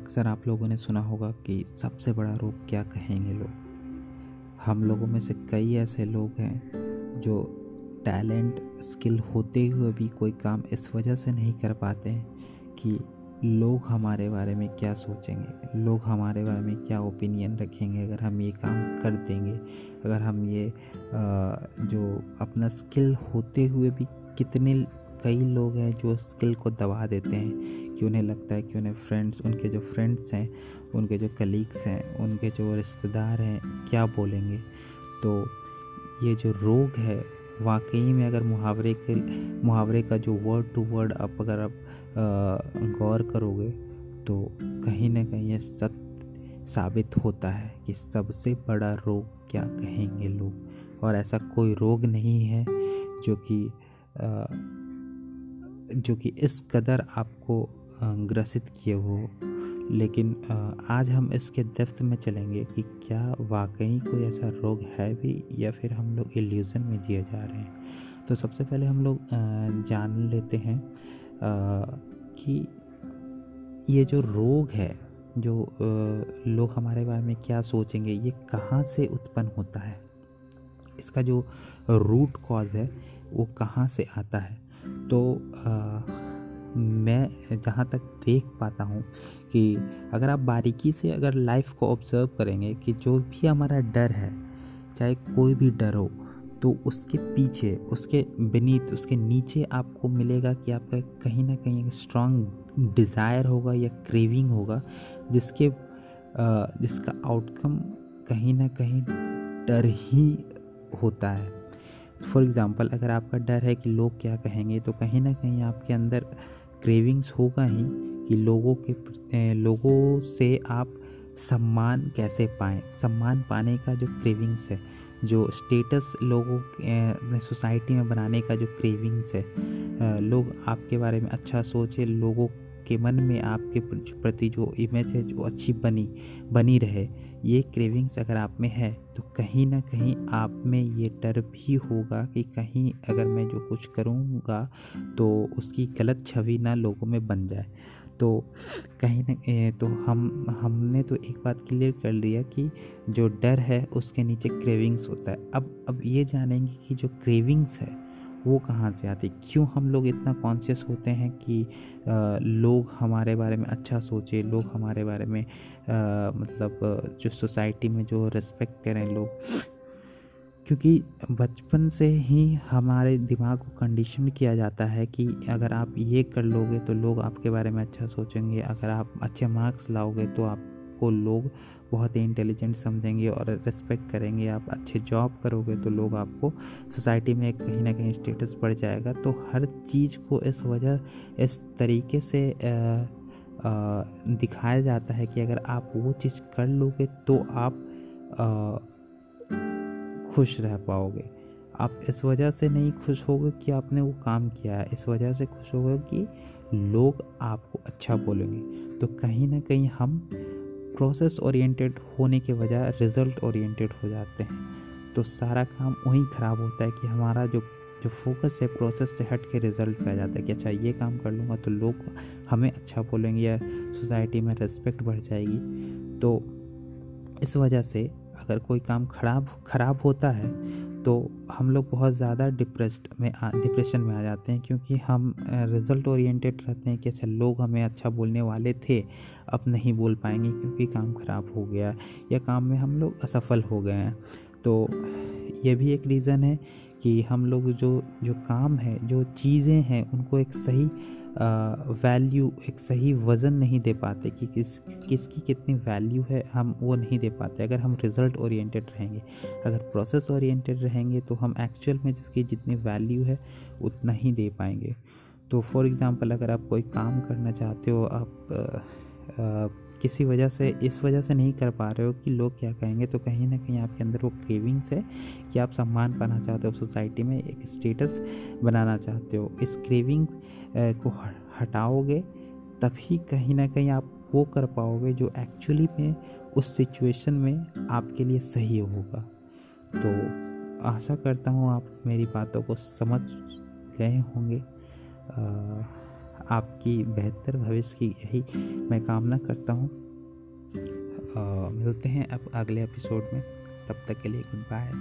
अक्सर आप लोगों ने सुना होगा कि सबसे बड़ा रोग क्या कहेंगे लोग? हम लोगों में से कई ऐसे लोग हैं जो टैलेंट, स्किल होते हुए भी कोई काम इस वजह से नहीं कर पाते हैं कि लोग हमारे बारे में क्या सोचेंगे, लोग हमारे बारे में क्या ओपिनियन रखेंगे, अगर हम ये काम कर देंगे, अगर हम ये जो अपना स्किल होते हुए भी कितने कई लोग हैं जो स्किल को दबा देते हैं कि उन्हें लगता है? कि उन्हें फ्रेंड्स उनके जो फ्रेंड्स हैं, उनके जो कलीग्स हैं, उनके जो रिश्तेदार हैं, क्या बोलेंगे? तो ये जो रोग है, वाकई में अगर मुहावरे के, मुहावरे का जो वर्ड टू वर्ड आप अगर आप गौर करोगे तो कहीं ना कहीं ये सत्य साबित होता है कि सबसे बड़ा रोग क्या कहेंगे लोग? और ऐसा कोई रोग नहीं है जो कि जो कि इस कदर आपको ग्रसित किए हो। लेकिन आज हम इसके दफ्त में चलेंगे कि क्या वाकई कोई ऐसा रोग है भी या फिर हम लोग एल्यूज़न में जिए जा रहे हैं। तो सबसे पहले हम लोग जान लेते हैं कि ये जो रोग है, जो लोग हमारे बारे में क्या सोचेंगे, ये कहाँ से उत्पन्न होता है? इसका जो रूट कॉज है, वो कहाँ से आता है? तो मैं जहाँ तक देख पाता हूँ कि अगर आप बारीकी से अगर लाइफ को ऑब्ज़र्व करेंगे कि जो भी हमारा डर है, चाहे कोई भी डर हो तो उसके पीछे, उसके बेनीथ उसके नीचे आपको मिलेगा कि आपका कहीं ना कहीं एक स्ट्रॉन्ग डिज़ायर होगा या क्रेविंग होगा, जिसके जिसका आउटकम कहीं ना कहीं डर ही होता है। फॉर एग्ज़ाम्पल अगर आपका डर है कि लोग क्या कहेंगे तो कहीं ना कहीं आपके अंदर क्रेविंग्स होगा ही कि लोगों के लोगों से आप सम्मान कैसे पाएँ? सम्मान पाने का जो क्रेविंग्स है, जो स्टेटस लोगों सोसाइटी में बनाने का जो क्रेविंग्स है लोग आपके बारे में अच्छा सोचे, लोगों के मन में आपके प्रति जो इमेज है, जो अच्छी बनी बनी रहे, ये क्रेविंग्स अगर आप में है तो कहीं ना कहीं आप में ये डर भी होगा कि कहीं अगर मैं जो कुछ करूँगा तो उसकी गलत छवि ना लोगों में बन जाए। तो कहीं ना तो हम हमने तो एक बात क्लियर कर लिया कि जो डर है उसके नीचे क्रेविंग्स होता है। अब अब ये जानेंगे कि जो क्रेविंग्स है वो कहाँ से आती क्यों हम लोग इतना कॉन्शियस होते हैं कि आ, लोग हमारे बारे में अच्छा सोचे लोग हमारे बारे में आ, मतलब जो सोसाइटी में जो रिस्पेक्ट करें लोग क्योंकि बचपन से ही हमारे दिमाग को कंडीशन किया जाता है कि अगर आप ये कर लोगे तो लोग आपके बारे में अच्छा सोचेंगे। अगर आप अच्छे मार्क्स लाओगे तो आपको लोग बहुत ही इंटेलिजेंट समझेंगे और रिस्पेक्ट करेंगे। आप अच्छे जॉब करोगे तो लोग आपको सोसाइटी में कहीं ना कहीं स्टेटस बढ़ जाएगा। तो हर चीज़ को इस वजह, इस तरीके से दिखाया जाता है कि अगर आप वो चीज़ कर लोगे तो आप खुश रह पाओगे। आप इस वजह से नहीं खुश होगे कि आपने वो काम किया है। इस वजह से खुश होगे कि लोग आपको अच्छा बोलेंगे। तो कहीं ना कहीं हम प्रोसेस ओरिएंटेड होने के बजाय रिज़ल्ट ओरिएंटेड हो जाते हैं। तो सारा काम वहीं ख़राब होता है कि हमारा जो जो फोकस है प्रोसेस से हट के रिज़ल्ट पे आ जाता है कि अच्छा ये काम कर लूँगा तो लोग हमें अच्छा बोलेंगे या सोसाइटी में रिस्पेक्ट बढ़ जाएगी। तो इस वजह से अगर कोई काम खराब खराब होता है तो हम लोग बहुत ज़्यादा डिप्रेस्ड में डिप्रेशन में आ जाते हैं क्योंकि हम रिज़ल्ट ओरिएंटेड रहते हैं कि अच्छा लोग हमें अच्छा बोलने वाले थे, अब नहीं बोल पाएँगे क्योंकि काम ख़राब हो गया या काम में हम लोग असफल हो गए हैं। तो ये भी एक रीज़न है कि हम लोग जो जो काम है, जो चीज़ें हैं, उनको एक सही वैल्यू एक सही वज़न नहीं दे पाते कि किस किसकी कितनी वैल्यू है हम वो नहीं दे पाते। अगर हम रिज़ल्ट ओरिएंटेड रहेंगे अगर प्रोसेस ओरिएंटेड रहेंगे तो हम एक्चुअल में जिसकी जितनी वैल्यू है उतना ही दे पाएँगे। तो फॉर एग्ज़ाम्पल अगर आप कोई काम करना चाहते हो आप आ, आ, किसी वजह से, इस वजह से नहीं कर पा रहे हो कि लोग क्या कहेंगे। तो कहीं ना कहीं आपके अंदर वो क्रेविंग्स है कि आप सम्मान पाना चाहते हो सोसाइटी में एक स्टेटस बनाना चाहते हो। इस क्रेविंग्स को हटाओगे, तभी कहीं ना कहीं आप वो कर पाओगे जो एक्चुअली में, उस सिचुएशन में आपके लिए सही होगा। तो आशा करता हूँ आप मेरी बातों को समझ गए होंगे। आपकी बेहतर भविष्य की यही मैं कामना करता हूँ। मिलते हैं अब अगले एपिसोड में। तब तक के लिए गुड बाय